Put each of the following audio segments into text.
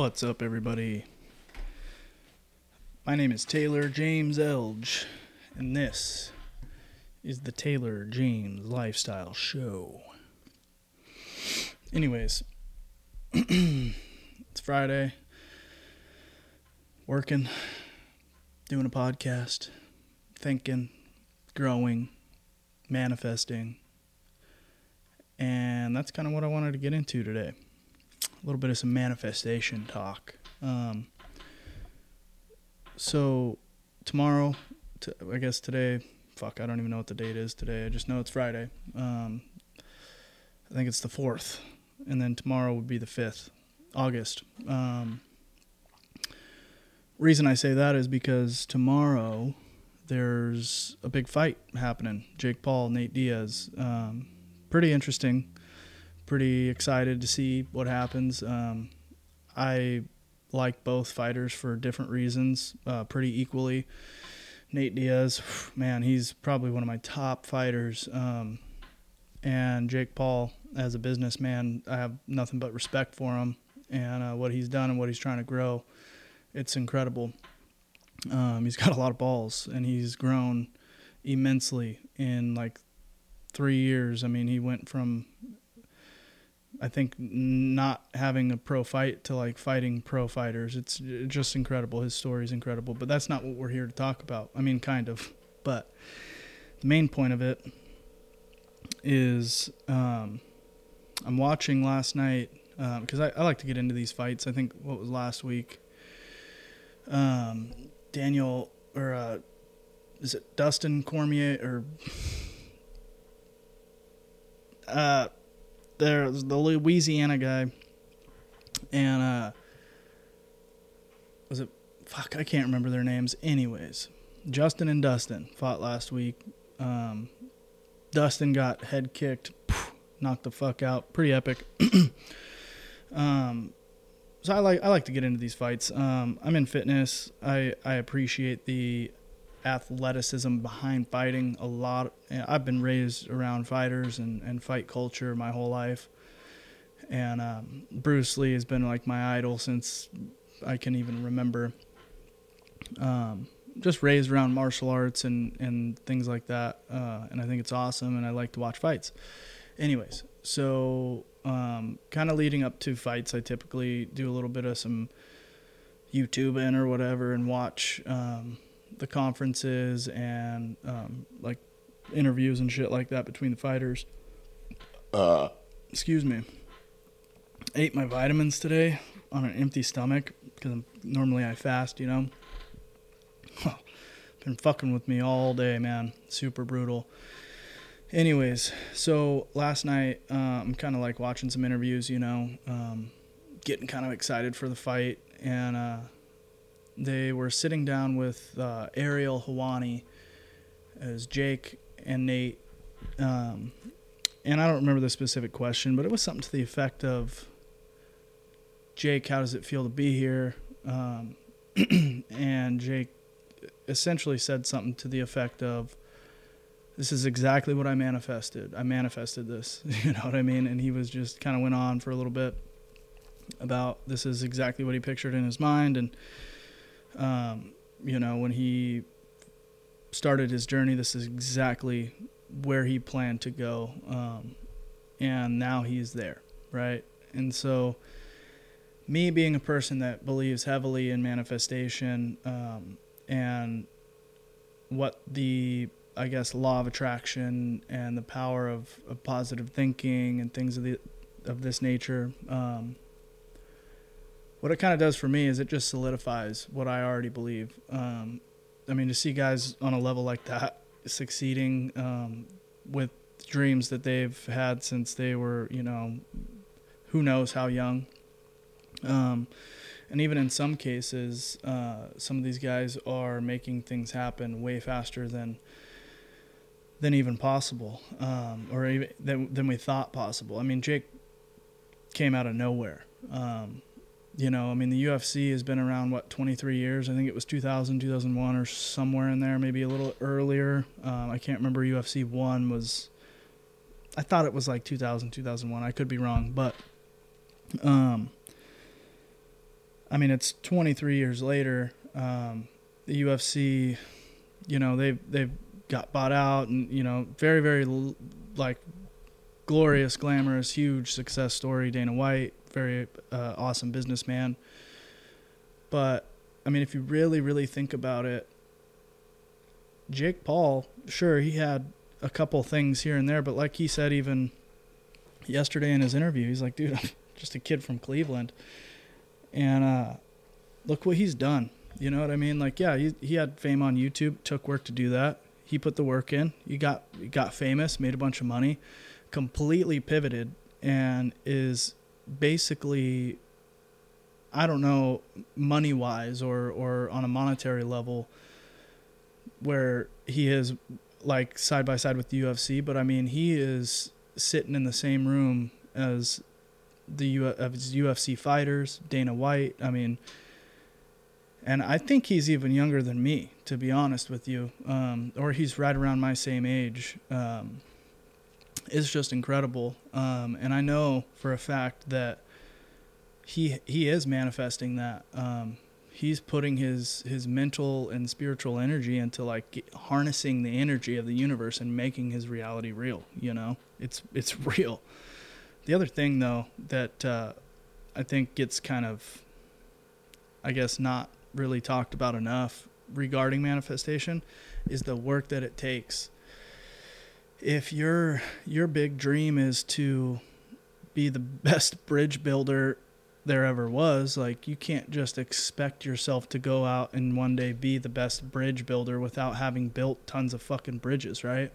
What's up, everybody? My name is Taylor James Elge, and this is the Taylor James Lifestyle Show. Anyways, it's Friday, working, doing a podcast, thinking, growing, manifesting, and that's kind of what I wanted to get into today a little bit of some manifestation talk. Um, so tomorrow, t- I guess today, fuck, I don't even know what the date is today. I just know it's Friday. Um, I think it's the fourth, and then tomorrow would be the fifth, August. Um, reason I say that is because tomorrow there's a big fight happening. Jake Paul, Nate Diaz. Um, pretty interesting pretty excited to see what happens. Um, I like both fighters for different reasons, uh, pretty equally. Nate Diaz, man, he's probably one of my top fighters. Um, and Jake Paul, as a businessman, I have nothing but respect for him and uh, what he's done and what he's trying to grow. It's incredible. Um, he's got a lot of balls and he's grown immensely in like three years. I mean, he went from I think not having a pro fight to like fighting pro fighters, it's just incredible. His story is incredible, but that's not what we're here to talk about. I mean, kind of, but the main point of it is um, I'm watching last night because um, I, I, like to get into these fights. I think what was last week, um, Daniel or uh, is it Dustin Cormier or uh there's the Louisiana guy, and uh, was it? Fuck, I can't remember their names. Anyways, Justin and Dustin fought last week. Um, Dustin got head kicked, knocked the fuck out. Pretty epic. um, so I like I like to get into these fights. Um, I'm in fitness. I I appreciate the athleticism behind fighting a lot. I've been raised around fighters and, and fight culture my whole life. And um, Bruce Lee has been like my idol since I can even remember. Um, just raised around martial arts and, and things like that. Uh, and I think it's awesome and I like to watch fights. Anyways, so um, kind of leading up to fights, I typically do a little bit of some YouTubing or whatever and watch um, the conferences and um, like interviews and shit like that between the fighters. Uh, excuse me. ate my vitamins today on an empty stomach because normally I fast, you know. Been fucking with me all day, man. Super brutal. Anyways, so last night uh, I'm kind of like watching some interviews, you know, um, getting kind of excited for the fight, and uh, they were sitting down with uh, Ariel Helwani as Jake and Nate. Um, and I don't remember the specific question, but it was something to the effect of Jake, how does it feel to be here? Um, and Jake essentially said something to the effect of, this is exactly what I manifested. I manifested this, you know what I mean? And he was just kind of went on for a little bit about this is exactly what he pictured in his mind. And, um, you know, when he started his journey, this is exactly where he planned to go. Um, and now he's there, right? And so, me being a person that believes heavily in manifestation um, and what the I guess law of attraction and the power of, of positive thinking and things of the of this nature. Um, what it kind of does for me is it just solidifies what I already believe. Um, I mean, to see guys on a level like that succeeding um, with dreams that they've had since they were, you know, who knows how young. Um, and even in some cases, uh, some of these guys are making things happen way faster than than even possible, um, or even than, than we thought possible. I mean, Jake came out of nowhere. Um, you know, I mean, the UFC has been around, what, 23 years? I think it was 2000, 2001, or somewhere in there, maybe a little earlier. Um, I can't remember. UFC 1 was, I thought it was like 2000, 2001. I could be wrong. But um, I mean, it's 23 years later. Um, the UFC, you know, they've they've got bought out, and you know, very very like glorious, glamorous, huge success story. Dana White, very uh, awesome businessman. But I mean, if you really really think about it, Jake Paul, sure, he had a couple things here and there, but like he said, even yesterday in his interview, he's like, dude, I'm just a kid from Cleveland. And uh, look what he's done. You know what I mean? Like, yeah, he, he had fame on YouTube, took work to do that. He put the work in. He got he got famous, made a bunch of money, completely pivoted, and is basically, I don't know, money wise or or on a monetary level, where he is like side by side with the UFC. But I mean, he is sitting in the same room as the UFC fighters, Dana White. I mean, and I think he's even younger than me, to be honest with you, um, or he's right around my same age. Um, it's just incredible, um, and I know for a fact that he he is manifesting that. Um, he's putting his his mental and spiritual energy into like harnessing the energy of the universe and making his reality real. You know, it's it's real. The other thing though that uh, I think gets kind of, I guess, not really talked about enough regarding manifestation is the work that it takes. If your your big dream is to be the best bridge builder there ever was, like you can't just expect yourself to go out and one day be the best bridge builder without having built tons of fucking bridges, right?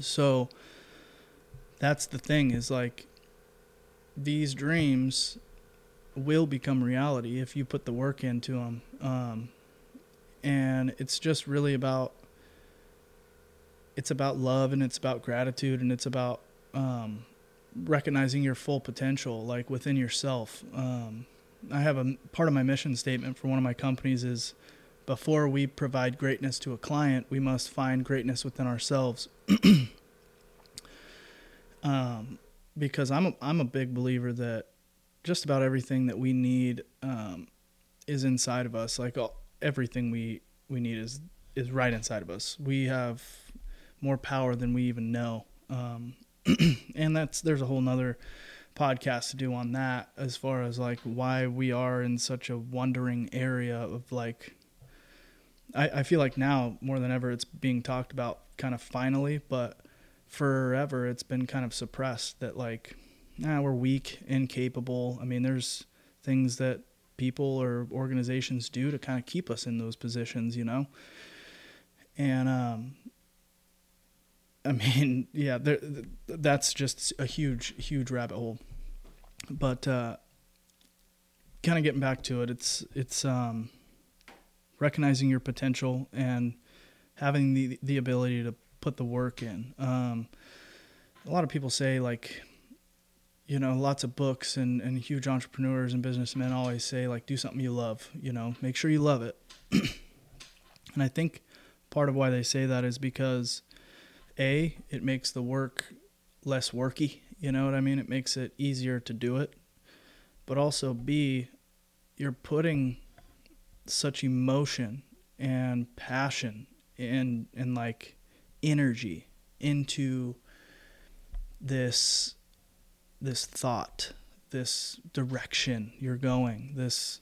So that's the thing is like these dreams will become reality if you put the work into them. Um, and it's just really about it's about love and it's about gratitude and it's about um, recognizing your full potential like within yourself um, i have a part of my mission statement for one of my companies is before we provide greatness to a client we must find greatness within ourselves um, because I'm a, I'm a big believer that just about everything that we need um, is inside of us. Like all, everything we we need is is right inside of us. We have more power than we even know, um, and that's there's a whole nother podcast to do on that as far as like why we are in such a wondering area of like I, I feel like now more than ever it's being talked about kind of finally but forever it's been kind of suppressed that like nah, we're weak, incapable. I mean, there's things that people or organizations do to kind of keep us in those positions, you know? And, um, I mean, yeah, there, that's just a huge, huge rabbit hole. But, uh, kind of getting back to it, it's, it's, um, recognizing your potential and having the, the ability to put the work in. Um, a lot of people say like, you know, lots of books and, and huge entrepreneurs and businessmen always say, like, do something you love, you know, make sure you love it. and I think part of why they say that is because, A, it makes the work less worky, you know what I mean? It makes it easier to do it. But also, B, you're putting such emotion and passion and, and like energy into this this thought, this direction you're going, this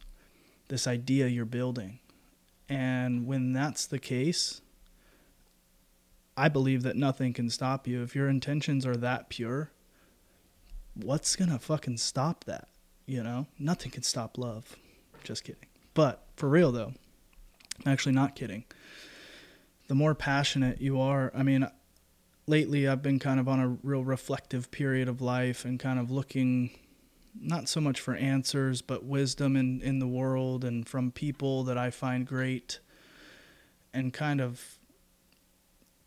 this idea you're building. And when that's the case, I believe that nothing can stop you. If your intentions are that pure, what's going to fucking stop that? You know, nothing can stop love. Just kidding. But for real though, I'm actually not kidding. The more passionate you are, I mean, lately I've been kind of on a real reflective period of life and kind of looking not so much for answers, but wisdom in, in the world and from people that I find great and kind of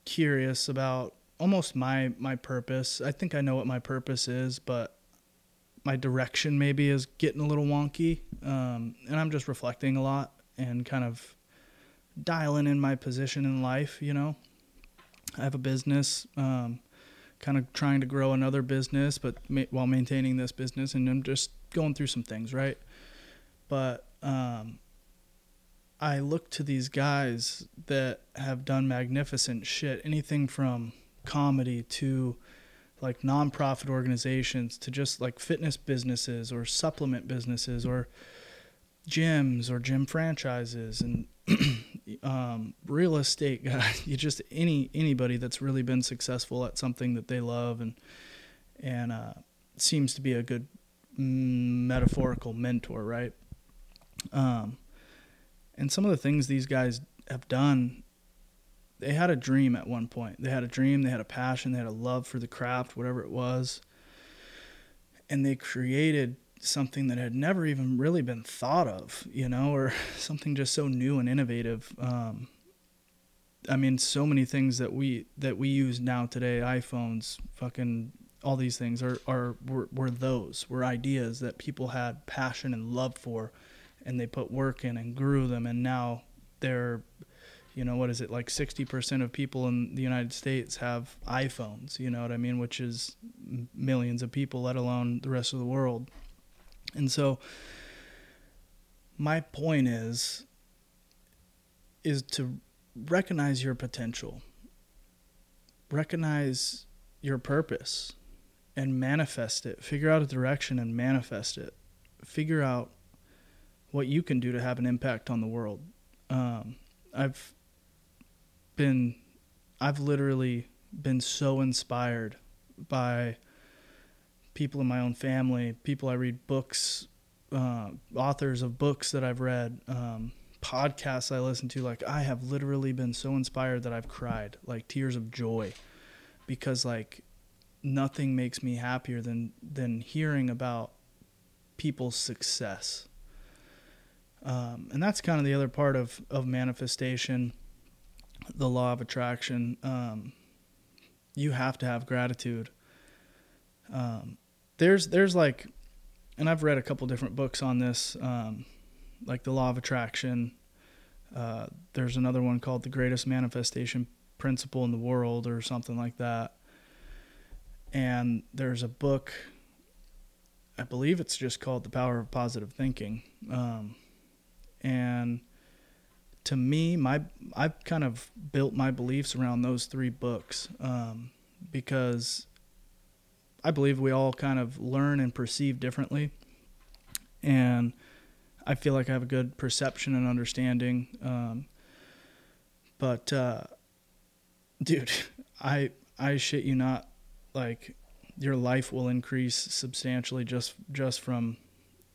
curious about almost my my purpose. I think I know what my purpose is, but my direction maybe is getting a little wonky. Um, and I'm just reflecting a lot and kind of dialing in my position in life, you know. I have a business, um, kind of trying to grow another business, but ma- while maintaining this business, and I'm just going through some things, right? but um, I look to these guys that have done magnificent shit, anything from comedy to like nonprofit organizations to just like fitness businesses or supplement businesses or gyms or gym franchises and um, real estate guys. You just any anybody that's really been successful at something that they love and and uh, seems to be a good metaphorical mentor, right? Um, and some of the things these guys have done, they had a dream at one point. They had a dream, they had a passion, they had a love for the craft, whatever it was. And they created something that had never even really been thought of, you know, or something just so new and innovative. Um, I mean, so many things that we that we use now today, iPhones, fucking all these things are are were, were those were ideas that people had passion and love for and they put work in and grew them and now they're you know what is it like 60% of people in the United States have iPhones you know what I mean which is millions of people let alone the rest of the world and so my point is is to recognize your potential recognize your purpose and manifest it. Figure out a direction and manifest it. Figure out what you can do to have an impact on the world. Um, I've been, I've literally been so inspired by people in my own family, people I read books, uh, authors of books that I've read, um, podcasts I listen to. Like, I have literally been so inspired that I've cried, like tears of joy, because, like, nothing makes me happier than than hearing about people's success. Um, and that's kind of the other part of of manifestation, the law of attraction. Um, you have to have gratitude. Um, there's there's like, and I've read a couple different books on this, um, like the law of attraction. Uh, there's another one called the greatest manifestation principle in the world or something like that and there's a book i believe it's just called the power of positive thinking um, and to me my i've kind of built my beliefs around those three books um, because i believe we all kind of learn and perceive differently. And i feel like i have a good perception and understanding um, but uh, dude i i shit you not like your life will increase substantially just just from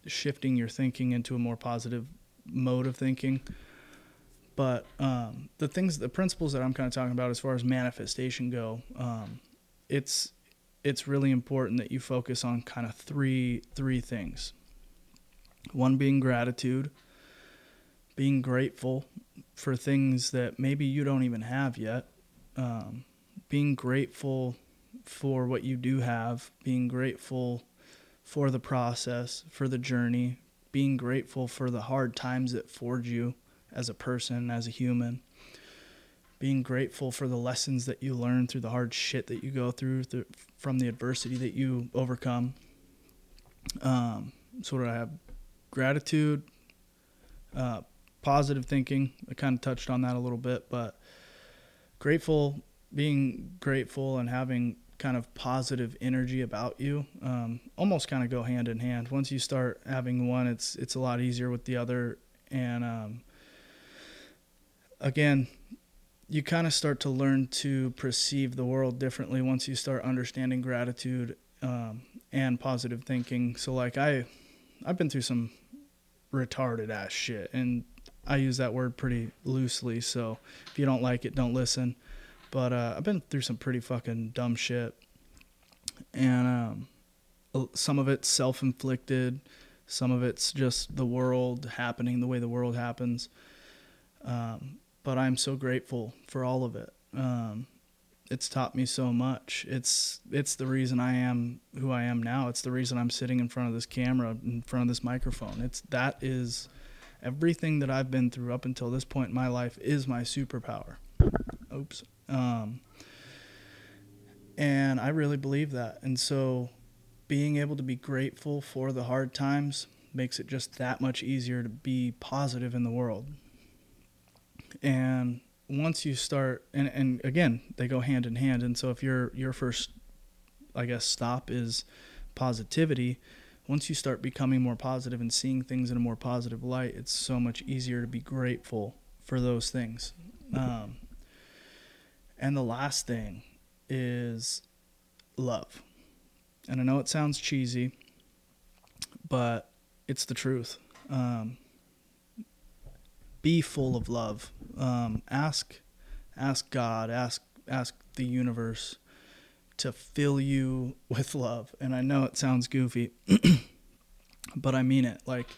shifting your thinking into a more positive mode of thinking. But um, the things, the principles that I'm kind of talking about as far as manifestation go, um, it's it's really important that you focus on kind of three three things. One being gratitude, being grateful for things that maybe you don't even have yet, um, being grateful for what you do have, being grateful for the process, for the journey, being grateful for the hard times that forge you as a person, as a human, being grateful for the lessons that you learn through the hard shit that you go through, through from the adversity that you overcome. Um, so, what I have? Gratitude, uh, positive thinking. I kind of touched on that a little bit, but grateful, being grateful and having kind of positive energy about you um, almost kind of go hand in hand. Once you start having one, it's it's a lot easier with the other, and um, again, you kind of start to learn to perceive the world differently once you start understanding gratitude um, and positive thinking. So like I, I've been through some retarded ass shit, and I use that word pretty loosely. So if you don't like it, don't listen. But uh, I've been through some pretty fucking dumb shit, and um, some of it's self-inflicted, some of it's just the world happening the way the world happens. Um, but I'm so grateful for all of it. Um, it's taught me so much. It's it's the reason I am who I am now. It's the reason I'm sitting in front of this camera, in front of this microphone. It's that is everything that I've been through up until this point in my life is my superpower. Oops. Um, and I really believe that. And so being able to be grateful for the hard times, makes it just that much easier to be positive in the world. And once you start and, and again, they go hand in hand. And so if your your first I guess stop is positivity, once you start becoming more positive and seeing things in a more positive light, it's so much easier to be grateful for those things. Um, and the last thing is love. And I know it sounds cheesy, but it's the truth. Um, be full of love. Um, ask, ask God, ask, ask the universe to fill you with love. And I know it sounds goofy, but I mean it. Like,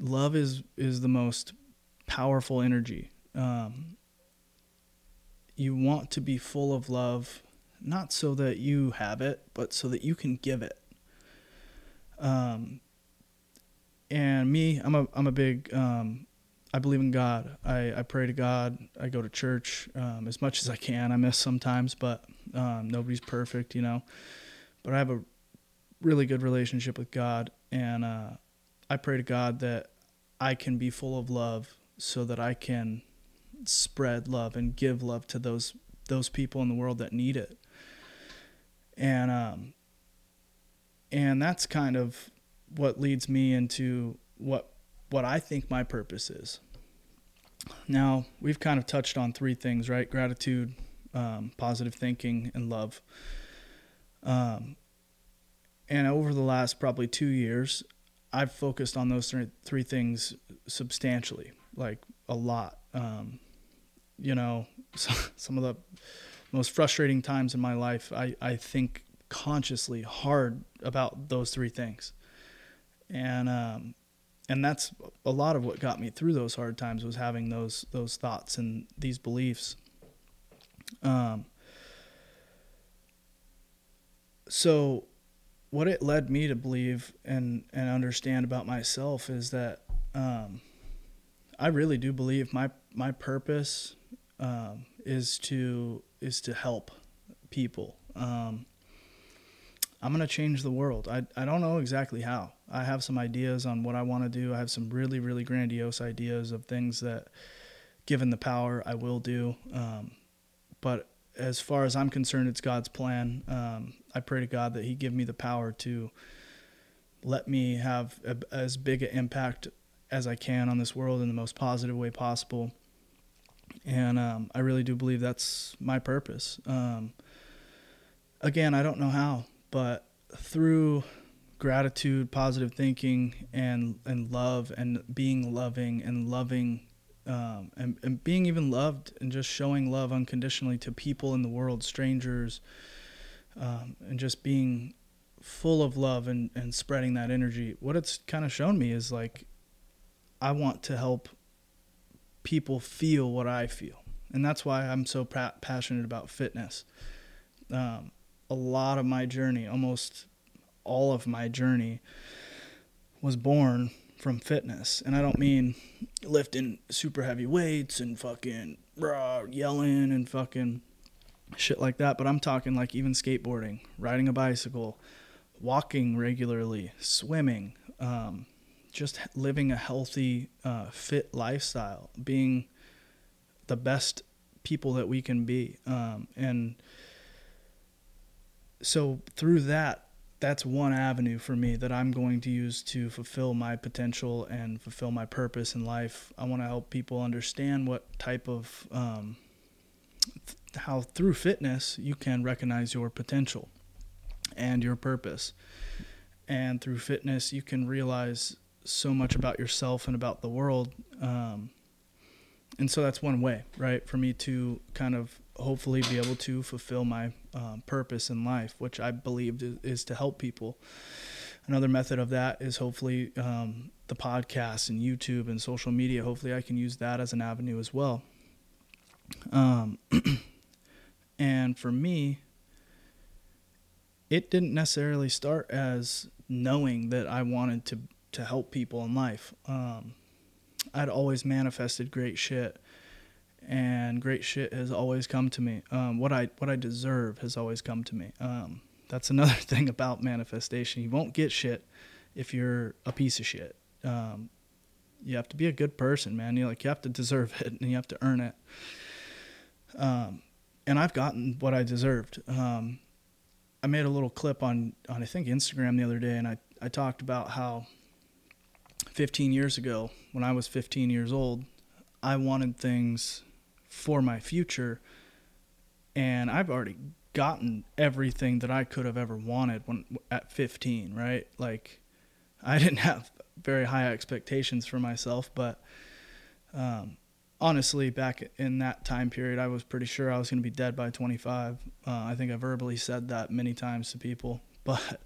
love is is the most powerful energy. Um, you want to be full of love, not so that you have it, but so that you can give it. Um, and me, I'm a I'm a big um, I believe in God. I, I pray to God. I go to church um, as much as I can. I miss sometimes, but um, nobody's perfect, you know. But I have a really good relationship with God, and uh, I pray to God that I can be full of love, so that I can spread love and give love to those those people in the world that need it. And um, and that's kind of what leads me into what what I think my purpose is. Now, we've kind of touched on three things, right? Gratitude, um, positive thinking, and love. Um, and over the last probably two years, I've focused on those three, three things substantially, like a lot. Um, you know, some of the most frustrating times in my life, I, I think consciously hard about those three things. And um, and that's a lot of what got me through those hard times was having those those thoughts and these beliefs. Um, so, what it led me to believe and and understand about myself is that um, I really do believe my my purpose um, is to is to help people. Um, I'm gonna change the world. I I don't know exactly how. I have some ideas on what I want to do. I have some really, really grandiose ideas of things that, given the power, I will do. Um, but as far as I'm concerned, it's God's plan. Um, I pray to God that He give me the power to let me have a, as big an impact as I can on this world in the most positive way possible. And um, I really do believe that's my purpose. Um, again, I don't know how, but through gratitude, positive thinking, and and love, and being loving, and loving, um, and and being even loved, and just showing love unconditionally to people in the world, strangers, um, and just being full of love and and spreading that energy. What it's kind of shown me is like, I want to help people feel what I feel, and that's why I'm so pa- passionate about fitness. Um, a lot of my journey, almost all of my journey was born from fitness. And I don't mean lifting super heavy weights and fucking rah, yelling and fucking shit like that, but I'm talking like even skateboarding, riding a bicycle, walking regularly, swimming, um, just living a healthy, uh, fit lifestyle, being the best people that we can be. Um, and so through that, that's one avenue for me that I'm going to use to fulfill my potential and fulfill my purpose in life. I want to help people understand what type of um, th- how through fitness you can recognize your potential and your purpose, and through fitness you can realize so much about yourself and about the world. Um, and so that's one way, right, for me to kind of hopefully be able to fulfill my um, purpose in life, which I believe is, to help people. Another method of that is hopefully um, the podcast and YouTube and social media. Hopefully, I can use that as an avenue as well. Um, and for me, it didn't necessarily start as knowing that I wanted to to help people in life. Um, I'd always manifested great shit and great shit has always come to me. Um, what I what I deserve has always come to me. Um, that's another thing about manifestation. You won't get shit if you're a piece of shit. Um, you have to be a good person, man. You like you have to deserve it and you have to earn it. Um, and I've gotten what I deserved. Um, I made a little clip on on I think Instagram the other day, and I I talked about how 15 years ago, when I was 15 years old, I wanted things for my future, and I've already gotten everything that I could have ever wanted when at 15, right? Like I didn't have very high expectations for myself, but um, honestly, back in that time period, I was pretty sure I was going to be dead by 25. Uh, I think I verbally said that many times to people, but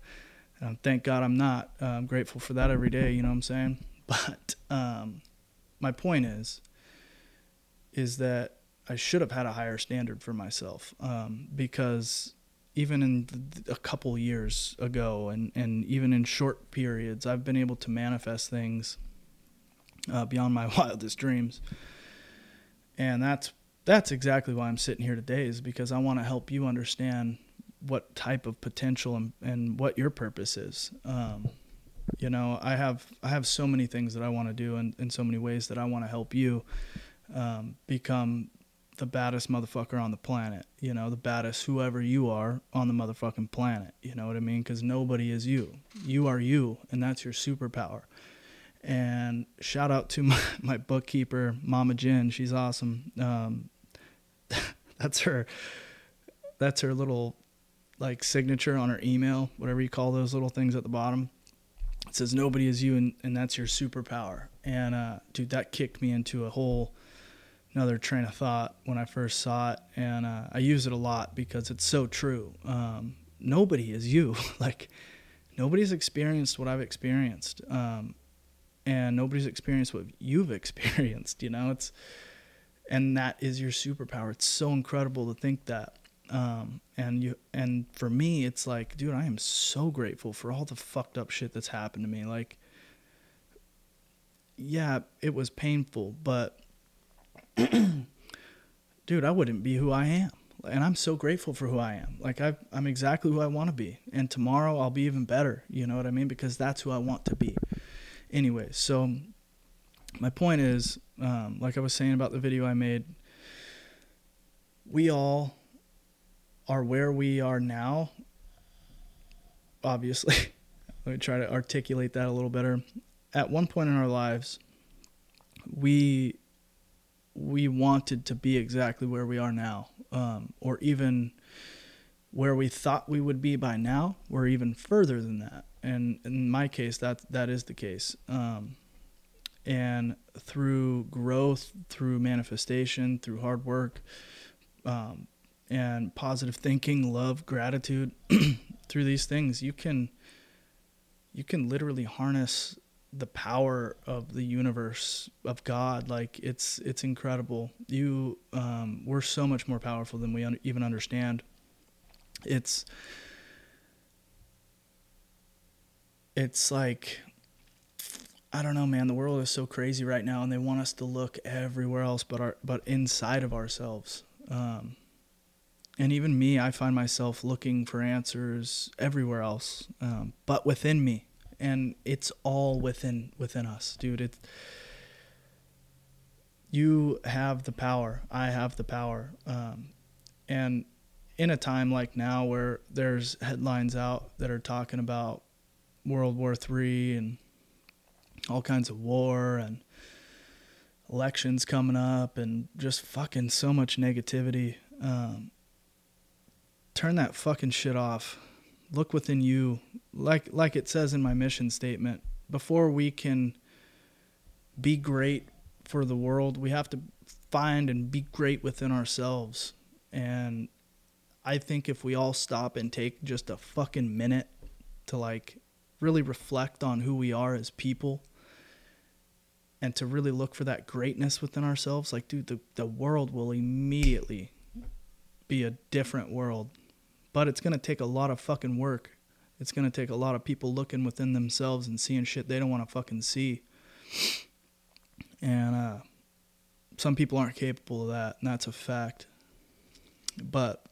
um, thank God I'm not. Uh, I'm grateful for that every day. You know what I'm saying? But um, my point is, is that I should have had a higher standard for myself um, because even in a couple years ago and, and even in short periods, I've been able to manifest things uh, beyond my wildest dreams. And that's that's exactly why I'm sitting here today is because I want to help you understand what type of potential and, and what your purpose is. Um, you know, I have I have so many things that I want to do and in so many ways that I want to help you um, become the baddest motherfucker on the planet. You know, the baddest whoever you are on the motherfucking planet. You know what I mean? Because nobody is you. You are you, and that's your superpower. And shout out to my, my bookkeeper, Mama Jen. She's awesome. Um, that's her. That's her little like signature on her email, whatever you call those little things at the bottom. It says nobody is you, and, and that's your superpower. And uh, dude, that kicked me into a whole another train of thought when I first saw it, and uh, I use it a lot because it's so true. Um, nobody is you. like nobody's experienced what I've experienced, um, and nobody's experienced what you've experienced. You know, it's and that is your superpower. It's so incredible to think that. Um, and you and for me, it's like, dude, I am so grateful for all the fucked up shit that's happened to me. Like, yeah, it was painful, but dude, I wouldn't be who I am. And I'm so grateful for who I am. Like I, I'm exactly who I want to be. And tomorrow I'll be even better. You know what I mean? Because that's who I want to be. Anyway, so my point is, um, like I was saying about the video I made, we all are where we are now. Obviously, let me try to articulate that a little better. At one point in our lives, we we wanted to be exactly where we are now, um, or even where we thought we would be by now. We're even further than that, and in my case, that that is the case. Um, and through growth, through manifestation, through hard work, um, and positive thinking, love, gratitude, through these things, you can you can literally harness the power of the universe of God. Like it's it's incredible. You um, we're so much more powerful than we un- even understand. It's it's like I don't know, man. The world is so crazy right now, and they want us to look everywhere else, but our but inside of ourselves. Um, and even me, I find myself looking for answers everywhere else, um, but within me and it's all within within us, dude. It's you have the power. I have the power. Um, and in a time like now where there's headlines out that are talking about World War Three and all kinds of war and elections coming up and just fucking so much negativity. Um, turn that fucking shit off. Look within you. Like like it says in my mission statement before we can be great for the world we have to find and be great within ourselves. And i think if we all stop and take just a fucking minute to like really reflect on who we are as people and to really look for that greatness within ourselves like dude the, the world will immediately be a different world but it's going to take a lot of fucking work. It's going to take a lot of people looking within themselves and seeing shit they don't want to fucking see. And uh, some people aren't capable of that, and that's a fact. But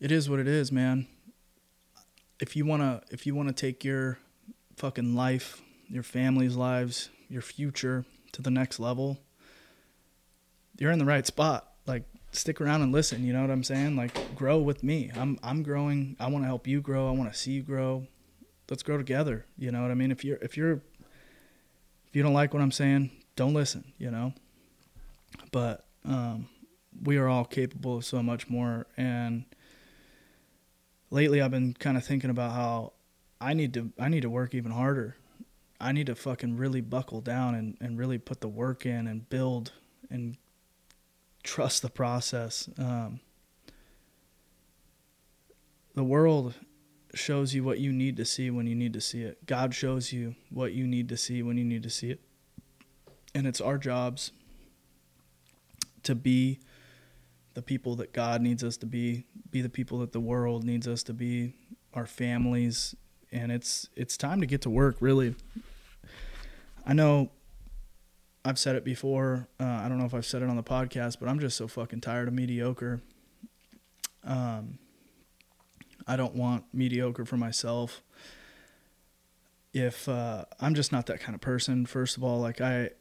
it is what it is, man. if you wanna if you wanna take your fucking life, your family's lives, your future to the next level, you're in the right spot. Like stick around and listen, you know what I'm saying? Like grow with me. I'm I'm growing. I want to help you grow. I want to see you grow. Let's grow together. You know what I mean? If you're if you're if you don't like what I'm saying, don't listen, you know? But um we are all capable of so much more and lately I've been kind of thinking about how I need to I need to work even harder. I need to fucking really buckle down and, and really put the work in and build and trust the process. Um, the world shows you what you need to see when you need to see it. God shows you what you need to see when you need to see it. And it's our jobs to be the people that God needs us to be, be the people that the world needs us to be, our families, and it's it's time to get to work really. I know I've said it before. Uh, I don't know if I've said it on the podcast, but I'm just so fucking tired of mediocre. Um, I don't want mediocre for myself. If uh, I'm just not that kind of person, first of all, like I,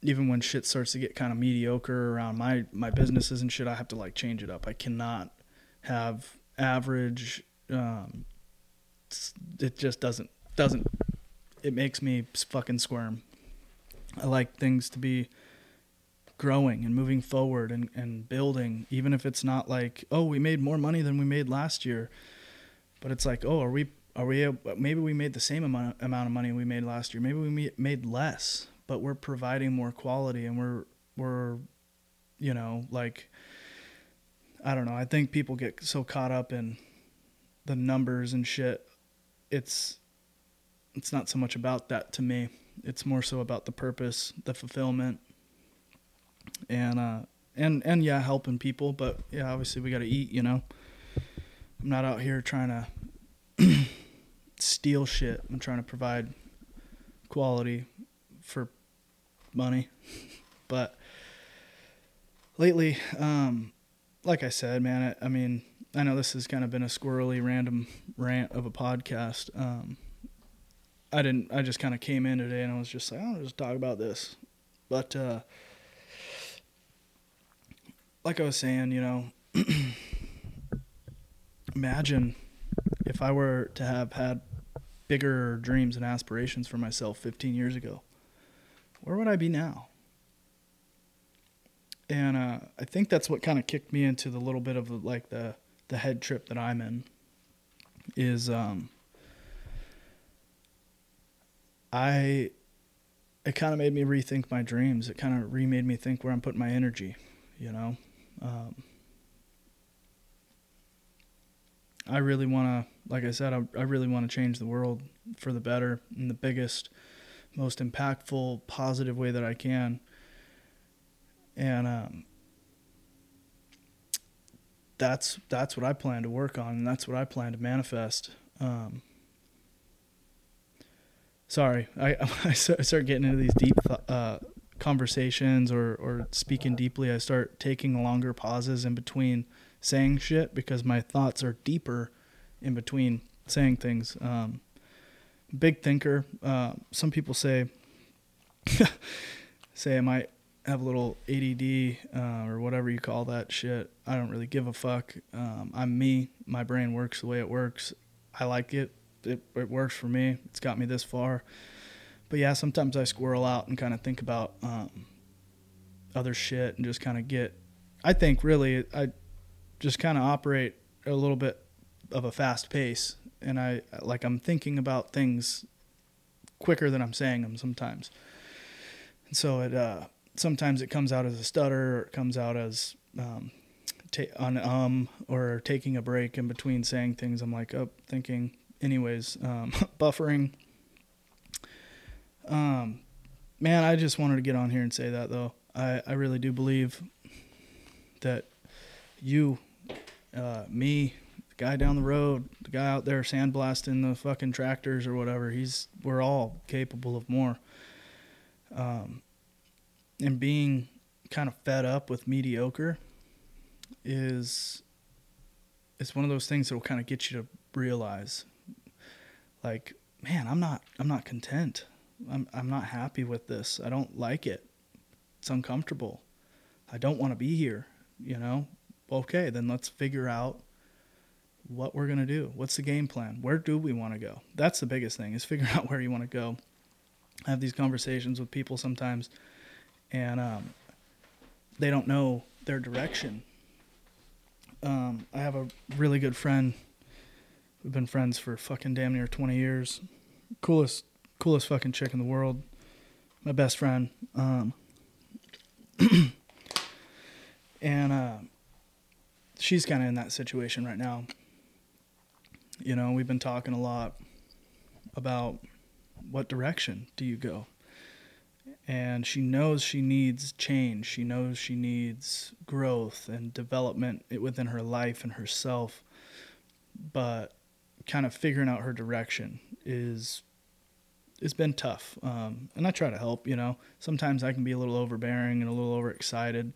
even when shit starts to get kind of mediocre around my my businesses and shit, I have to like change it up. I cannot have average. Um, it just doesn't doesn't. It makes me fucking squirm. I like things to be growing and moving forward and, and building, even if it's not like, oh, we made more money than we made last year. But it's like, oh, are we are we maybe we made the same amount amount of money we made last year. Maybe we made less but we're providing more quality and we're we're you know like I don't know. I think people get so caught up in the numbers and shit. It's it's not so much about that to me. It's more so about the purpose, the fulfillment, and uh, and and yeah, helping people. But yeah, obviously we got to eat. You know, I'm not out here trying to steal shit. I'm trying to provide quality for money. but lately, um, like I said, man, I, I, mean, I know this has kind of been a squirrely, random rant of a podcast. Um, I didn't. I just kind of came in today and I was just like, I'll just talk about this. But uh, like I was saying, you know, imagine if I were to have had bigger dreams and aspirations for myself 15 years ago where would I be now? And uh, I think that's what kind of kicked me into the little bit of like the the head trip that I'm in. Is um, I it kind of made me rethink my dreams. It kind of remade me think where I'm putting my energy. You know, um, I really want to, like I said, I, I really want to change the world for the better in the biggest most impactful, positive way that I can. And um, that's that's what I plan to work on, and that's what I plan to manifest. Um, sorry, I I start getting into these deep uh, conversations or or speaking deeply. I start taking longer pauses in between saying shit because my thoughts are deeper in between saying things. Um, big thinker. Uh, some people say say I might have a little ADD uh, or whatever you call that shit. I don't really give a fuck. Um, I'm me. My brain works the way it works. I like it. It it works for me. It's got me this far. But yeah, sometimes I squirrel out and kind of think about um, other shit and just kind of get. I think really I just kind of operate a little bit of a fast pace and I like I'm thinking about things quicker than I'm saying them sometimes. And so it uh, sometimes it comes out as a stutter, or it comes out as um, ta- on um or taking a break in between saying things. I'm like, oh, thinking. Anyways, um, buffering. Um, man, I just wanted to get on here and say that though. I I really do believe that you, uh, me, the guy down the road, the guy out there sandblasting the fucking tractors or whatever, he's we're all capable of more. Um, and being kind of fed up with mediocre is is one of those things that will kind of get you to realize like man i'm not i'm not content. I'm i'm not happy with this. I don't like it. It's uncomfortable. I don't want to be here you know? Okay then let's figure out what we're going to do. What's the game plan? Where do we want to go? That's the biggest thing is figuring out where you want to go. I have these conversations with people sometimes and um, they don't know their direction. Um, i have a really good friend We've been friends for fucking damn near 20 years. Coolest, coolest fucking chick in the world. My best friend. Um, and uh, she's kind of in that situation right now. You know, we've been talking a lot about what direction do you go? And she knows she needs change. She knows she needs growth and development within her life and herself. But kind of figuring out her direction is it's been tough. Um, and I try to help, you know. Sometimes I can be a little overbearing and a little overexcited.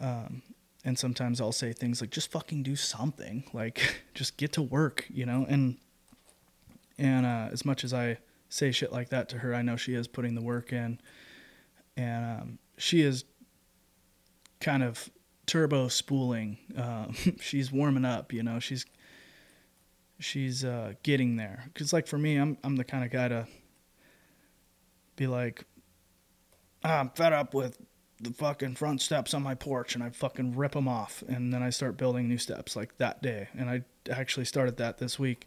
Um, and sometimes I'll say things like, just fucking do something. Like, just get to work, you know? And, and, uh, as much as I say shit like that to her, I know she is putting the work in. And, um, she is kind of turbo spooling. Uh, she's warming up, you know, she's, she's uh, getting there. Cause like for me, I'm I'm the kind of guy to be like, ah, I'm fed up with the fucking front steps on my porch, and I fucking rip them off, and then I start building new steps like that day. And I actually started that this week.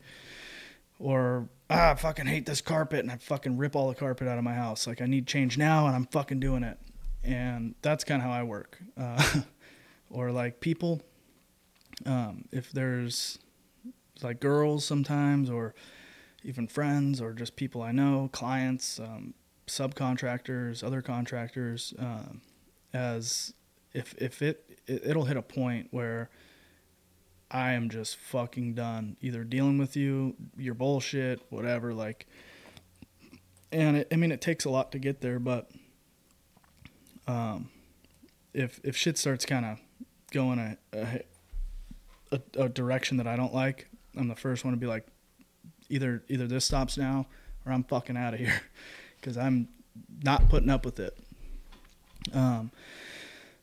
Or ah, I fucking hate this carpet, and I fucking rip all the carpet out of my house. Like I need change now, and I'm fucking doing it. And that's kind of how I work. Uh, or like people, um, if there's like girls sometimes, or even friends, or just people I know, clients, um, subcontractors, other contractors. Um, as if if it, it it'll hit a point where I am just fucking done either dealing with you, your bullshit, whatever. Like, and it, I mean, it takes a lot to get there, but um, if if shit starts kind of going a, a, a a direction that I don't like, I'm the first one to be like, either either this stops now or I'm fucking out of here, because I'm not putting up with it. Um,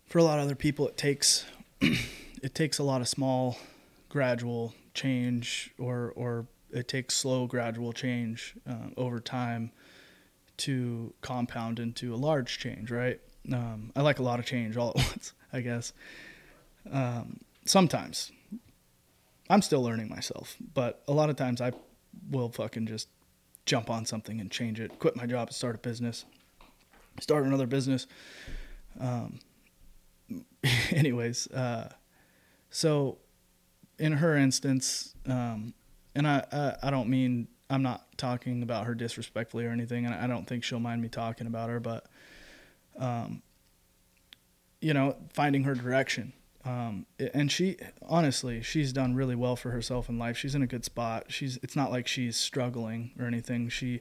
for a lot of other people, it takes it takes a lot of small, gradual change, or or it takes slow, gradual change uh, over time to compound into a large change. Right? Um, I like a lot of change all at once. I guess. Um, sometimes I'm still learning myself, but a lot of times I will fucking just jump on something and change it, quit my job start a business, start another business. Um, anyways, uh, so in her instance, um, and I, I, I don't mean I'm not talking about her disrespectfully or anything, and I don't think she'll mind me talking about her, but um, you know, finding her direction. Um, and she honestly, she's done really well for herself in life. She's in a good spot. She's it's not like she's struggling or anything. She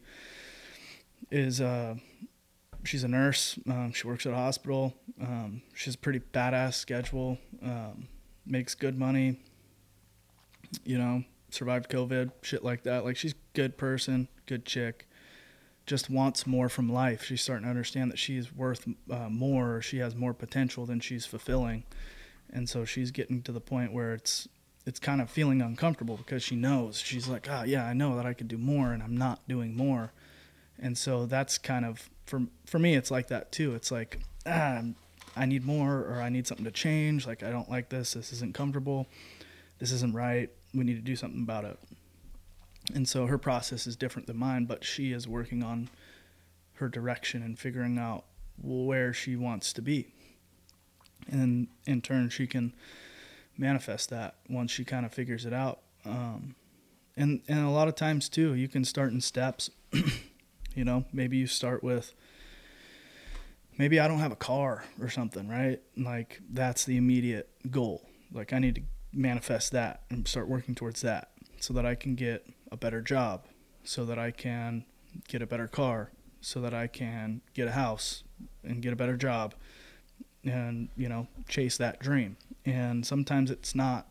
is uh, she's a nurse. Um, she works at a hospital. Um, she's a pretty badass schedule. Um, makes good money. You know, survived COVID, shit like that. Like she's a good person, good chick. Just wants more from life. She's starting to understand that she's worth uh, more. She has more potential than she's fulfilling and so she's getting to the point where it's it's kind of feeling uncomfortable because she knows. She's like oh yeah i know that i could do more and i'm not doing more. And so that's kind of for for me it's like that too. It's like ah, i need more or i need something to change. Like i don't like this. This isn't comfortable. This isn't right. We need to do something about it. And so her process is different than mine but she is working on her direction and figuring out where she wants to be and in turn she can manifest that once she kind of figures it out. Um, and and a lot of times too you can start in steps you know maybe you start with maybe i don't have a car or something right? Like that's the immediate goal. Like i need to manifest that and start working towards that so that i can get a better job so that i can get a better car so that i can get a house and get a better job and you know chase that dream and sometimes it's not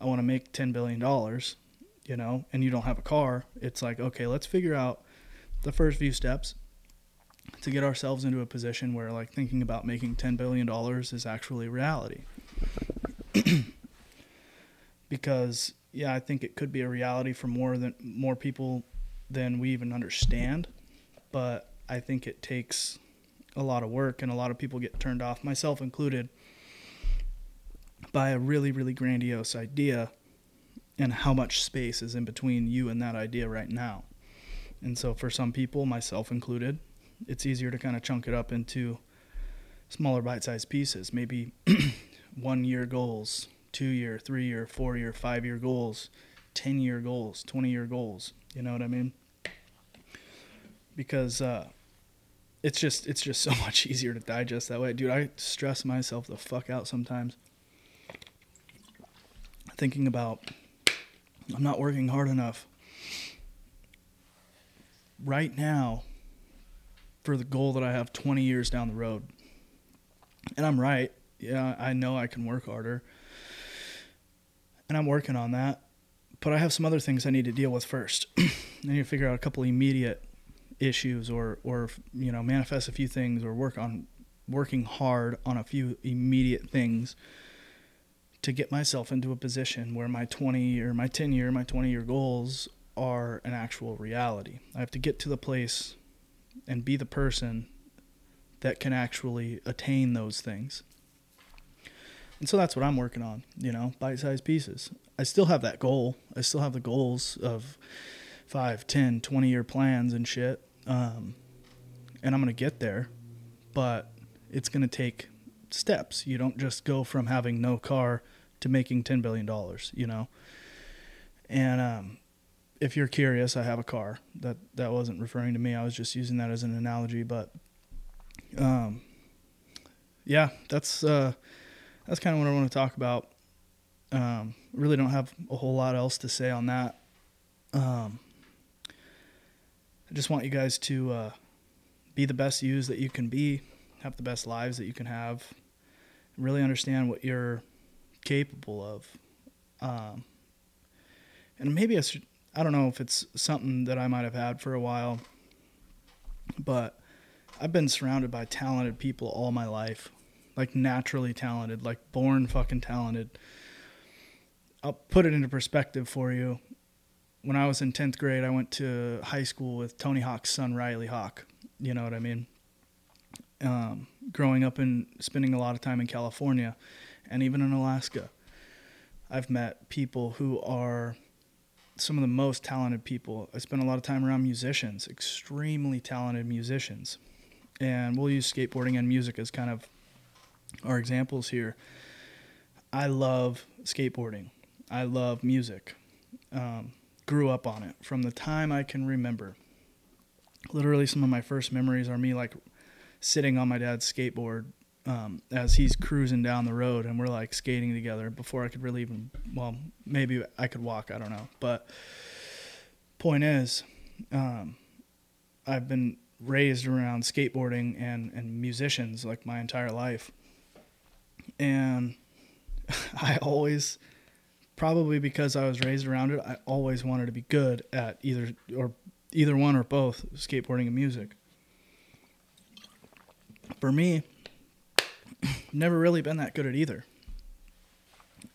i want to make 10 billion dollars you know, and you don't have a car, it's like, okay, let's figure out the first few steps to get ourselves into a position where like thinking about making 10 billion dollars is actually reality. because yeah, I think it could be a reality for more than more people than we even understand, but I think it takes a lot of work and a lot of people get turned off, myself included, by a really really grandiose idea and how much space is in between you and that idea right now. And so for some people, myself included, it's easier to kind of chunk it up into smaller bite-sized pieces, maybe one year goals, two year, three year, four year, five year goals, 10 year goals, 20 year goals. You know what I mean? Because uh, it's just it's just so much easier to digest that way, dude. I stress myself the fuck out sometimes thinking about I'm not working hard enough right now for the goal that I have 20 years down the road. And I'm right. Yeah, I know I can work harder. And I'm working on that. But I have some other things I need to deal with first. I need to figure out a couple immediate issues or or you know, manifest a few things or work on working hard on a few immediate things to get myself into a position where my 20 or my 10 year, my 20 year goals are an actual reality. I have to get to the place and be the person that can actually attain those things. And so that's what I'm working on, you know, bite sized pieces. I still have that goal. I still have the goals of 5, 10, 20 year plans and shit. Um, and I'm going to get there, but it's going to take steps. You don't just go from having no car to making $10 billion, you know? And um, if you're curious, I have a car. That that wasn't referring to me. I was just using that as an analogy. But um, yeah, that's uh, that's kind of what I want to talk about. Um, really don't have a whole lot else to say on that. Um, just want you guys to uh, be the best yous that you can be, have the best lives that you can have, really understand what you're capable of. Um, and maybe I should I don't know if it's something that I might have had for a while, but I've been surrounded by talented people all my life, like naturally talented, like born fucking talented. I'll put it into perspective for you. When I was in 10th grade, I went to high school with Tony Hawk's son, Riley Hawk. You know what I mean? Um, growing up and spending a lot of time in California and even in Alaska, I've met people who are some of the most talented people. I spent a lot of time around musicians, extremely talented musicians. And we'll use skateboarding and music as kind of our examples here. I love skateboarding. I love music. Um, grew up on it from the time I can remember. Literally, some of my first memories are me like sitting on my dad's skateboard um, as he's cruising down the road and we're like skating together before I could really even well maybe I could walk I don't know but point is um, I've been raised around skateboarding and and musicians like my entire life and I always probably because I was raised around it I always wanted to be good at either or either one or both skateboarding and music for me never really been that good at either.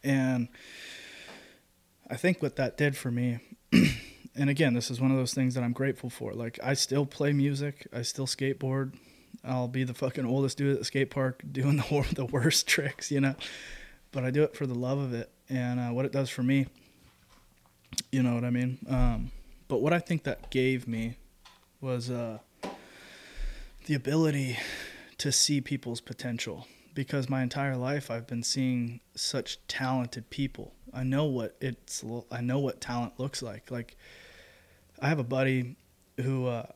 And I think what that did for me, and again, this is one of those things that I'm grateful for. Like, I still play music, I still skateboard. I'll be the fucking oldest dude at the skate park doing the, the worst tricks, you know? But I do it for the love of it and uh, what it does for me. You know what I mean? Um, but what I think that gave me was uh, the ability to see people's potential because my entire life I've been seeing such talented people. I know what it's I know what talent looks like. Like I have a buddy who uh,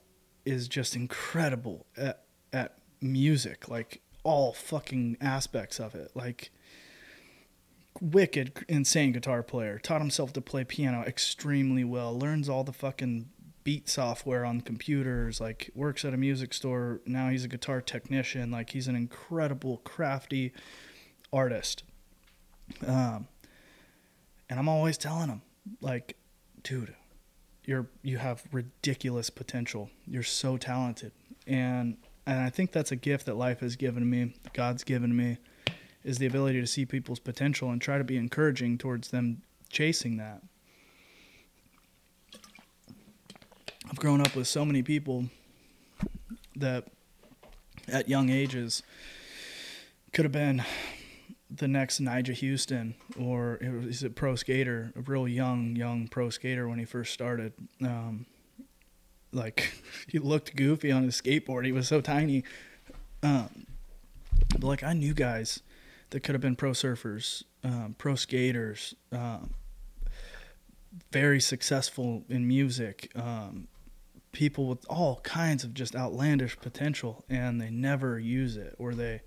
is just incredible at at music, like all fucking aspects of it. Like wicked insane guitar player. Taught himself to play piano extremely well. Learns all the fucking beat software on computers, like works at a music store. Now he's a guitar technician. Like he's an incredible, crafty artist. Um, and I'm always telling him, like, dude, you're you have ridiculous potential. You're so talented, and and I think that's a gift that life has given me. God's given me is the ability to see people's potential and try to be encouraging towards them chasing that. I've grown up with so many people that at young ages could have been the next Nyjah Huston or he's a pro skater, a real young, young pro skater when he first started. Um, like he looked goofy on his skateboard. He was so tiny. Um, like I knew guys that could have been pro surfers, um, pro skaters, um, very successful in music, um, people with all kinds of just outlandish potential, and they never use it or they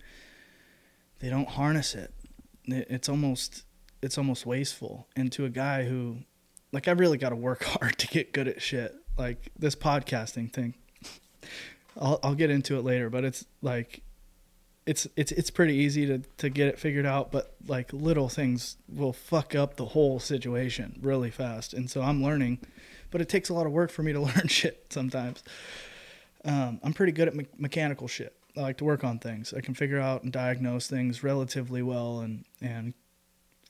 they don't harness it. It's almost it's almost wasteful. And to a guy who, like, I really got to work hard to get good at shit. Like this podcasting thing. I'll I'll get into it later, but it's like it's it's it's pretty easy to to get it figured out, but like little things will fuck up the whole situation really fast. And so I'm learning, but it takes a lot of work for me to learn shit sometimes. Um, I'm pretty good at me- mechanical shit. I like to work on things. I can figure out and diagnose things relatively well and and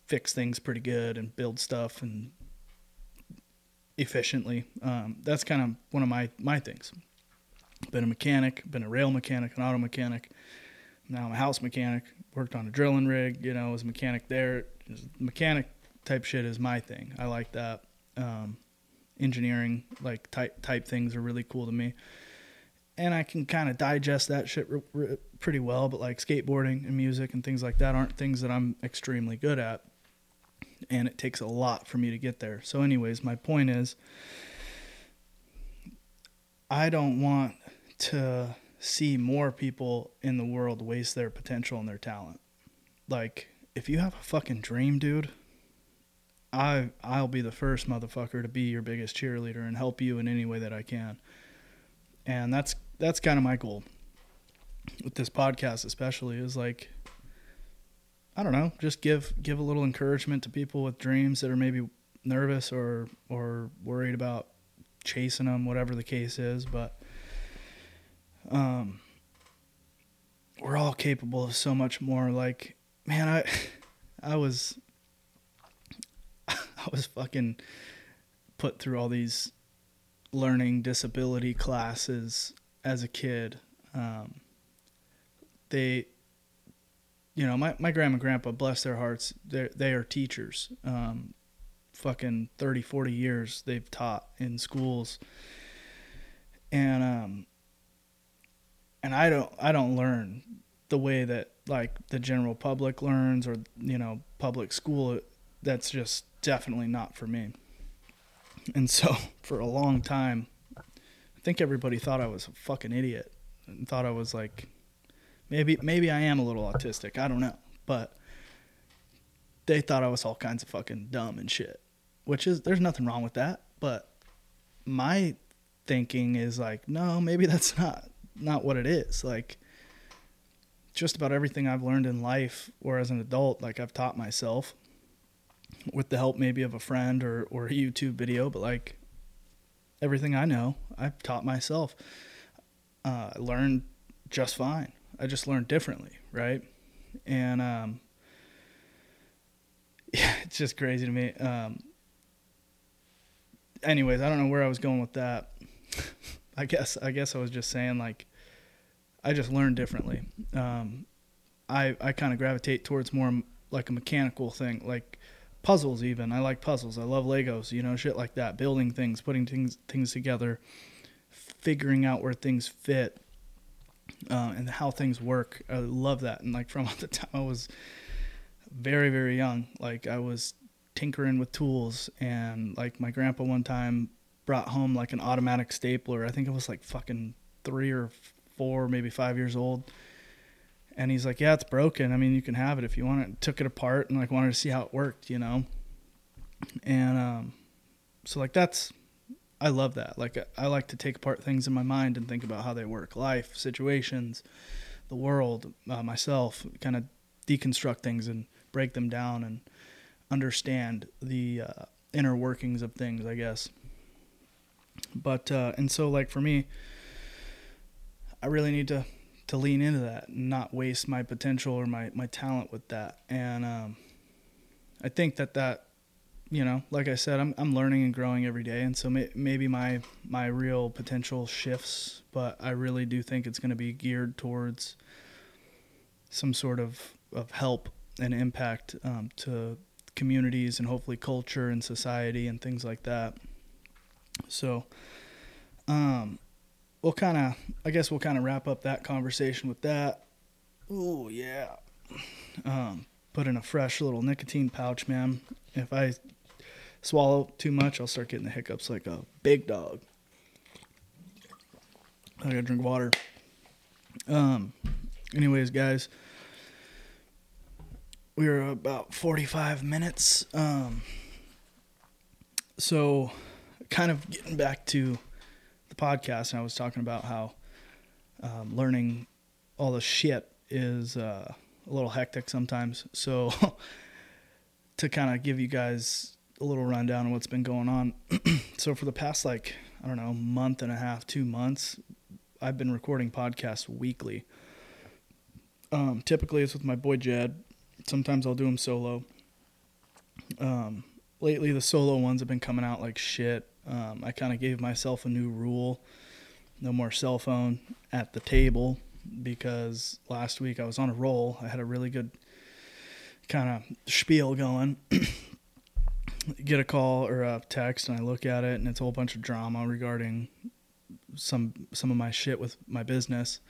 fix things pretty good and build stuff and efficiently. Um, that's kind of one of my my things. Been a mechanic, been a rail mechanic, an auto mechanic now I'm a house mechanic. Worked on a drilling rig. You know, was a mechanic there. Mechanic type shit is my thing. I like that. Um, engineering like type type things are really cool to me, and I can kind of digest that shit re- re- pretty well. But like skateboarding and music and things like that aren't things that I'm extremely good at, and it takes a lot for me to get there. So, anyways, my point is, I don't want to see more people in the world waste their potential and their talent. Like, if you have a fucking dream, dude, I I'll be the first motherfucker to be your biggest cheerleader and help you in any way that I can. And that's that's kind of my goal with this podcast especially is like I don't know, just give give a little encouragement to people with dreams that are maybe nervous or or worried about chasing them, whatever the case is, but um, we're all capable of so much more. Like, man, I, I was, I was fucking put through all these learning disability classes as a kid. Um, they, you know, my, my grandma and grandpa, bless their hearts, they they are teachers. Um, fucking 30, 40 years they've taught in schools. And um, and I don't I don't learn the way that like the general public learns or you know public school that's just definitely not for me. And so for a long time I think everybody thought I was a fucking idiot and thought I was like maybe maybe I am a little autistic, I don't know, but they thought I was all kinds of fucking dumb and shit, which is there's nothing wrong with that, but my thinking is like no, maybe that's not not what it is. Like just about everything I've learned in life or as an adult, like I've taught myself with the help maybe of a friend or, or a YouTube video, but like everything I know, I've taught myself. Uh, I learned just fine. I just learned differently, right? And um, yeah, it's just crazy to me. Um, anyways, I don't know where I was going with that. I guess I guess I was just saying like I just learn differently. Um, I I kind of gravitate towards more like a mechanical thing, like puzzles. Even I like puzzles. I love Legos. You know, shit like that. Building things, putting things things together, figuring out where things fit, uh, and how things work. I love that. And like from the time I was very very young, like I was tinkering with tools, and like my grandpa one time brought home like an automatic stapler. I think it was like fucking three or four, maybe five years old. And he's like, "Yeah, it's broken. I mean, you can have it if you want it." Took it apart and like wanted to see how it worked, you know. And um, so like that's, I love that. Like I like to take apart things in my mind and think about how they work, life, situations, the world, uh, myself, kind of deconstruct things and break them down and understand the uh, inner workings of things, I guess. But uh, and so like for me, I really need to to lean into that and not waste my potential or my my talent with that. And um, I think that that you know, like I said, I'm I'm learning and growing every day, and so may, maybe my my real potential shifts, but I really do think it's going to be geared towards some sort of of help and impact um, to communities and hopefully culture and society and things like that. So, um, we'll kind of, I guess we'll kind of wrap up that conversation with that. Oh yeah. Um, put in a fresh little nicotine pouch, man. If I swallow too much, I'll start getting the hiccups like a big dog. I gotta drink water. Um, anyways, guys, we are about 45 minutes. Um, so, kind of getting back to podcast, and I was talking about how um, learning all the shit is uh, a little hectic sometimes. So, to kind of give you guys a little rundown of what's been going on. so for the past like I don't know month and a half, two months, I've been recording podcasts weekly. Um, typically it's with my boy Jed. Sometimes I'll do them solo. Um, lately the solo ones have been coming out like shit. Um, I kind of gave myself a new rule: no more cell phone at the table because last week I was on a roll. I had a really good kind of spiel going. get a call or a text and I look at it and it's a whole bunch of drama regarding some some of my shit with my business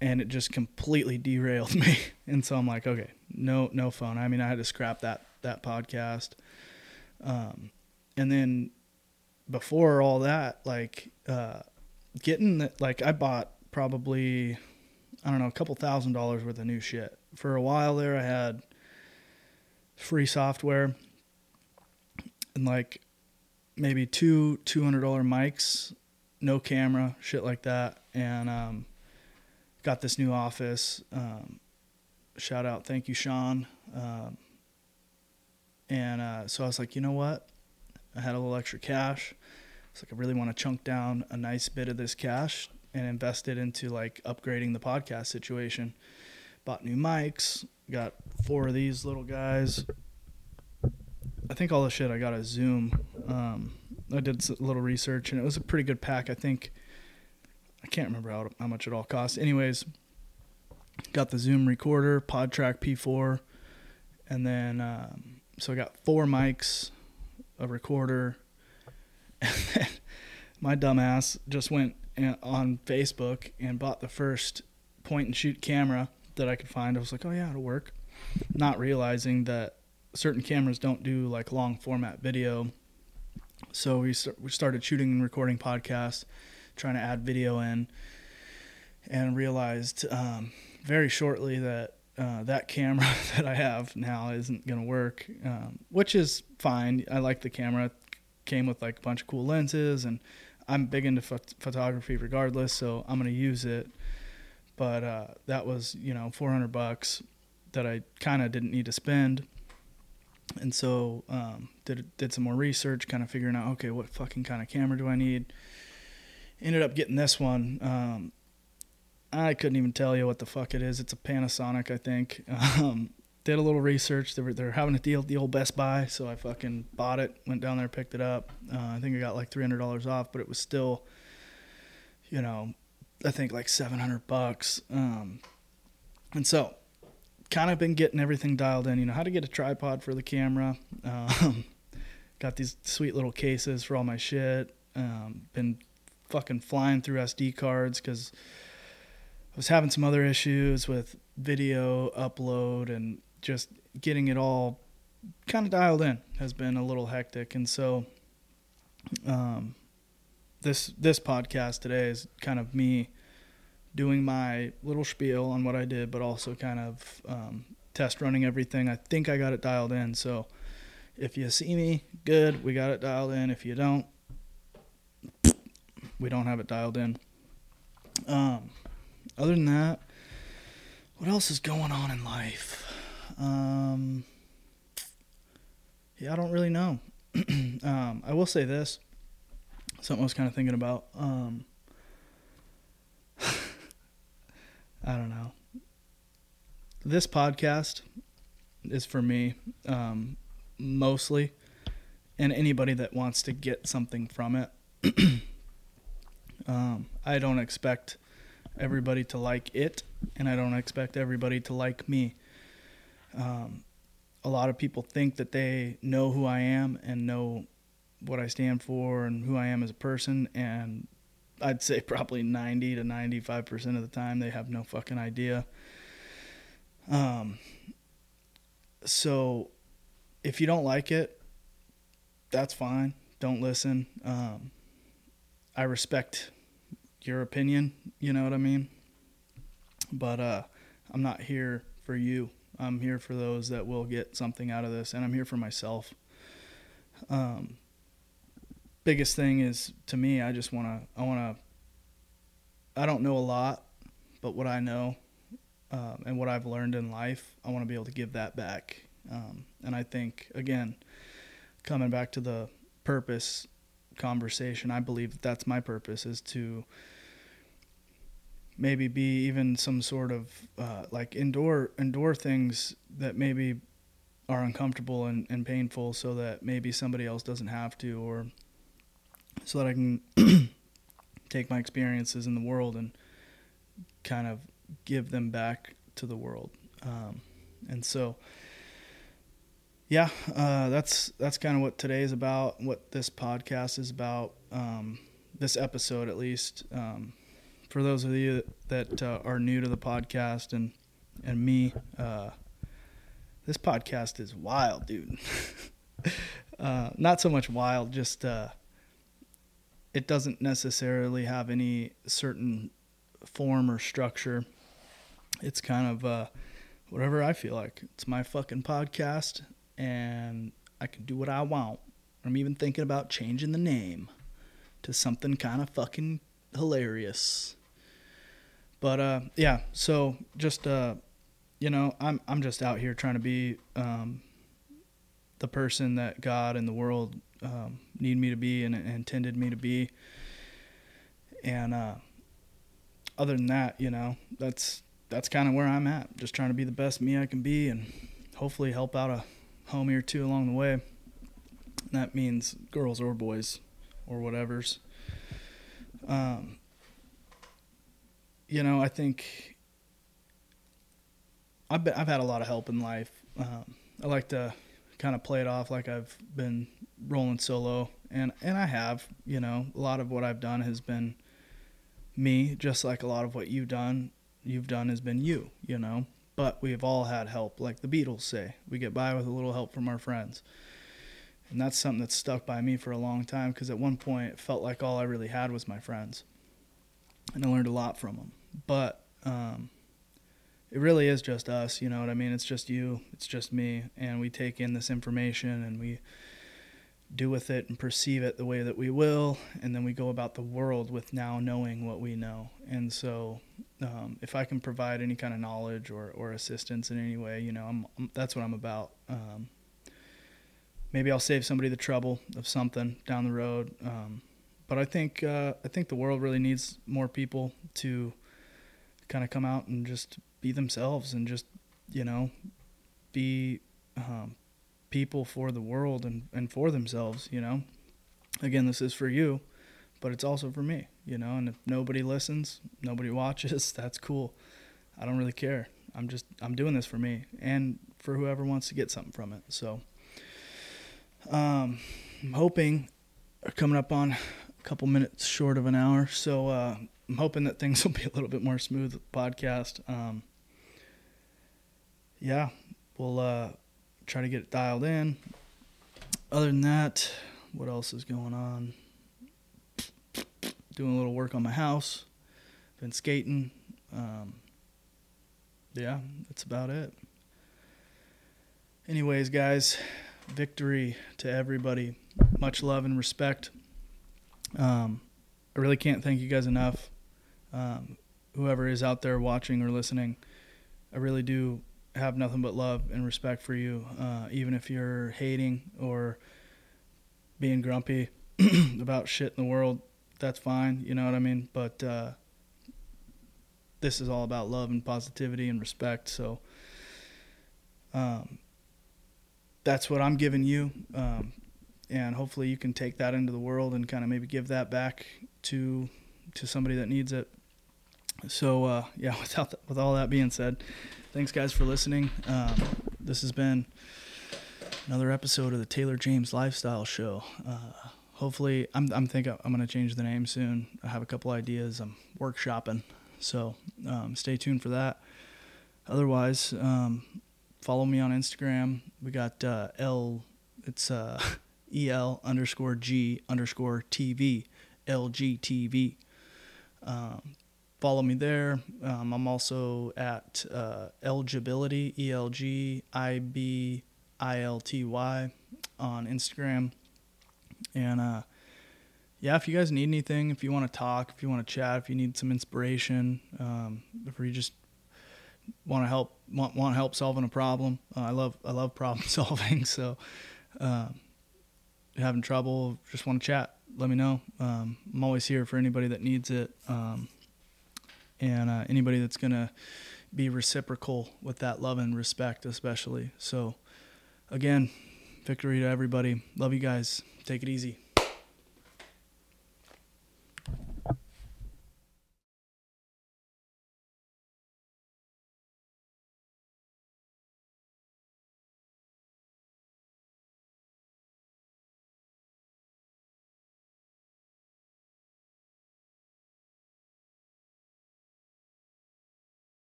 and it just completely derailed me and so I'm like okay no no phone I mean I had to scrap that that podcast um, and then before all that like uh, getting that like I bought probably I don't know a couple thousand dollars worth of new shit for a while there I had free software and like maybe two two hundred dollar mics, no camera, shit like that, and um, got this new office. Um, shout out, thank you, Sean. Um, and uh, so I was like, you know what? I had a little extra cash. It's like I really want to chunk down a nice bit of this cash and invest it into like upgrading the podcast situation. Bought new mics, got four of these little guys, I think all the shit I got a Zoom. Um, I did a little research and it was a pretty good pack. I think I can't remember how, how much it all cost. Anyways, got the Zoom recorder, PodTrak P4, and then um, so I got four mics, a recorder. my dumbass just went on Facebook and bought the first point and shoot camera that I could find. I was like, oh yeah, it'll work. Not realizing that certain cameras don't do like long format video. So we st- we started shooting and recording podcasts, trying to add video in, and realized um, very shortly that uh, that camera that I have now isn't gonna work, um, which is fine. I like the camera. Came with like a bunch of cool lenses, and I'm big into ph- photography regardless, so I'm gonna use it. But uh, that was you know 400 bucks that I kind of didn't need to spend and so um, did did some more research, kind of figuring out okay, what fucking kind of camera do I need? Ended up getting this one. Um, I couldn't even tell you what the fuck it is. It's a Panasonic, I think. Um, did a little research. They were they're having a deal at the old Best Buy, so I fucking bought it. Went down there, picked it up. Uh, I think I got like three hundred dollars off, but it was still, you know, I think like seven hundred bucks. Um, and so kind of been getting everything dialed in. You know how to get a tripod for the camera. Um, got these sweet little cases for all my shit. Um, been fucking flying through SD cards because I was having some other issues with video upload and just getting it all kind of dialed in has been a little hectic. And so, um, this this podcast today is kind of me doing my little spiel on what I did, but also kind of um, test running everything. I think I got it dialed in. So if you see me, good, we got it dialed in. If you don't, we don't have it dialed in. Um, other than that, what else is going on in life? Um, yeah, I don't really know. um, I will say this. Something I was kind of thinking about. Um, I don't know. This podcast is for me um, mostly, and anybody that wants to get something from it. um, I don't expect everybody to like it, and I don't expect everybody to like me. Um, a lot of people think that they know who I am and know what I stand for and who I am as a person, and I'd say probably 90 to 95% of the time they have no fucking idea. Um, so if you don't like it, that's fine. Don't listen. Um, I respect your opinion, you know what I mean? But uh, I'm not here for you. I'm here for those that will get something out of this, and I'm here for myself. Um, biggest thing is to me, I just want to, I want to, I don't know a lot, but what I know um, and what I've learned in life, I want to be able to give that back. Um, and I think, again, coming back to the purpose conversation, I believe that that's my purpose is to maybe be even some sort of uh, like indoor indoor things that maybe are uncomfortable and, and painful so that maybe somebody else doesn't have to or so that I can take my experiences in the world and kind of give them back to the world. Um, and so, yeah, uh, that's that's kind of what today is about. What this podcast is about. Um, this episode, at least. Um, for those of you that uh, are new to the podcast and and me, uh, this podcast is wild, dude. Uh, not so much wild, just uh, it doesn't necessarily have any certain form or structure it's kind of uh, whatever I feel like. It's my fucking podcast, and I can do what I want. I'm even thinking about changing the name to something kind of fucking hilarious. But uh, yeah, so just uh, you know, I'm I'm just out here trying to be um, the person that God and the world um, need me to be and, and intended me to be. And uh, other than that, you know, that's that's kind of where I'm at. Just trying to be the best me I can be and hopefully help out a homie or two along the way. And that means girls or boys or whatever's. Um, you know, I think I've been, I've had a lot of help in life. Um, I like to kind of play it off like I've been rolling solo, and and I have. You know, a lot of what I've done has been me, just like a lot of what you've done you've done has been you, you know. But we've all had help, like the Beatles say. We get by with a little help from our friends. And that's something that's stuck by me for a long time because at one point it felt like all I really had was my friends. And I learned a lot from them. But um, it really is just us, you know what I mean? It's just you, it's just me. And we take in this information and we do with it and perceive it the way that we will, and then we go about the world with now knowing what we know. And so, um, if I can provide any kind of knowledge or, or assistance in any way, you know, I'm, I'm that's what I'm about. Um, maybe I'll save somebody the trouble of something down the road. Um, but I think uh, I think the world really needs more people to kind of come out and just be themselves and just you know be um, people for the world and, and for themselves, you know. Again, this is for you, but it's also for me, you know. And if nobody listens, nobody watches, that's cool. I don't really care. I'm just I'm doing this for me and for whoever wants to get something from it. So um I'm hoping coming up on a couple minutes short of an hour. So uh, I'm hoping that things will be a little bit more smooth with the podcast. Um, yeah, we'll uh, try to get it dialed in. Other than that, what else is going on? Doing a little work on my house. Been skating. Um, yeah, that's about it. Anyways, guys, victory to everybody. Much love and respect. Um, I really can't thank you guys enough. Um, whoever is out there watching or listening, I really do have nothing but love and respect for you, uh, even if you're hating or being grumpy about shit in the world, that's fine. You know what I mean? But uh, this is all about love and positivity and respect. So um, that's what I'm giving you. Um, and hopefully you can take that into the world and kind of maybe give that back to to somebody that needs it. So uh, yeah, without with all that being said, thanks guys for listening. Um, this has been another episode of the Taylor James Lifestyle Show. Uh, hopefully, I'm I'm thinking I'm gonna change the name soon. I have a couple ideas. I'm workshopping, so um, stay tuned for that. Otherwise, um, follow me on Instagram. We got uh, L. It's uh, el underscore g underscore tv lgtv. Um, follow me there. Um, I'm also at uh, eligibility e l g i b i l t y on Instagram. And uh, yeah, if you guys need anything, if you want to talk, if you want to chat, if you need some inspiration, um, if you just want to help want, want help solving a problem, uh, I love I love problem solving. So, um, having trouble, just want to chat, let me know. Um, I'm always here for anybody that needs it, um, and uh, anybody that's gonna be reciprocal with that love and respect, especially. So, again, victory to everybody. Love you guys. Take it easy.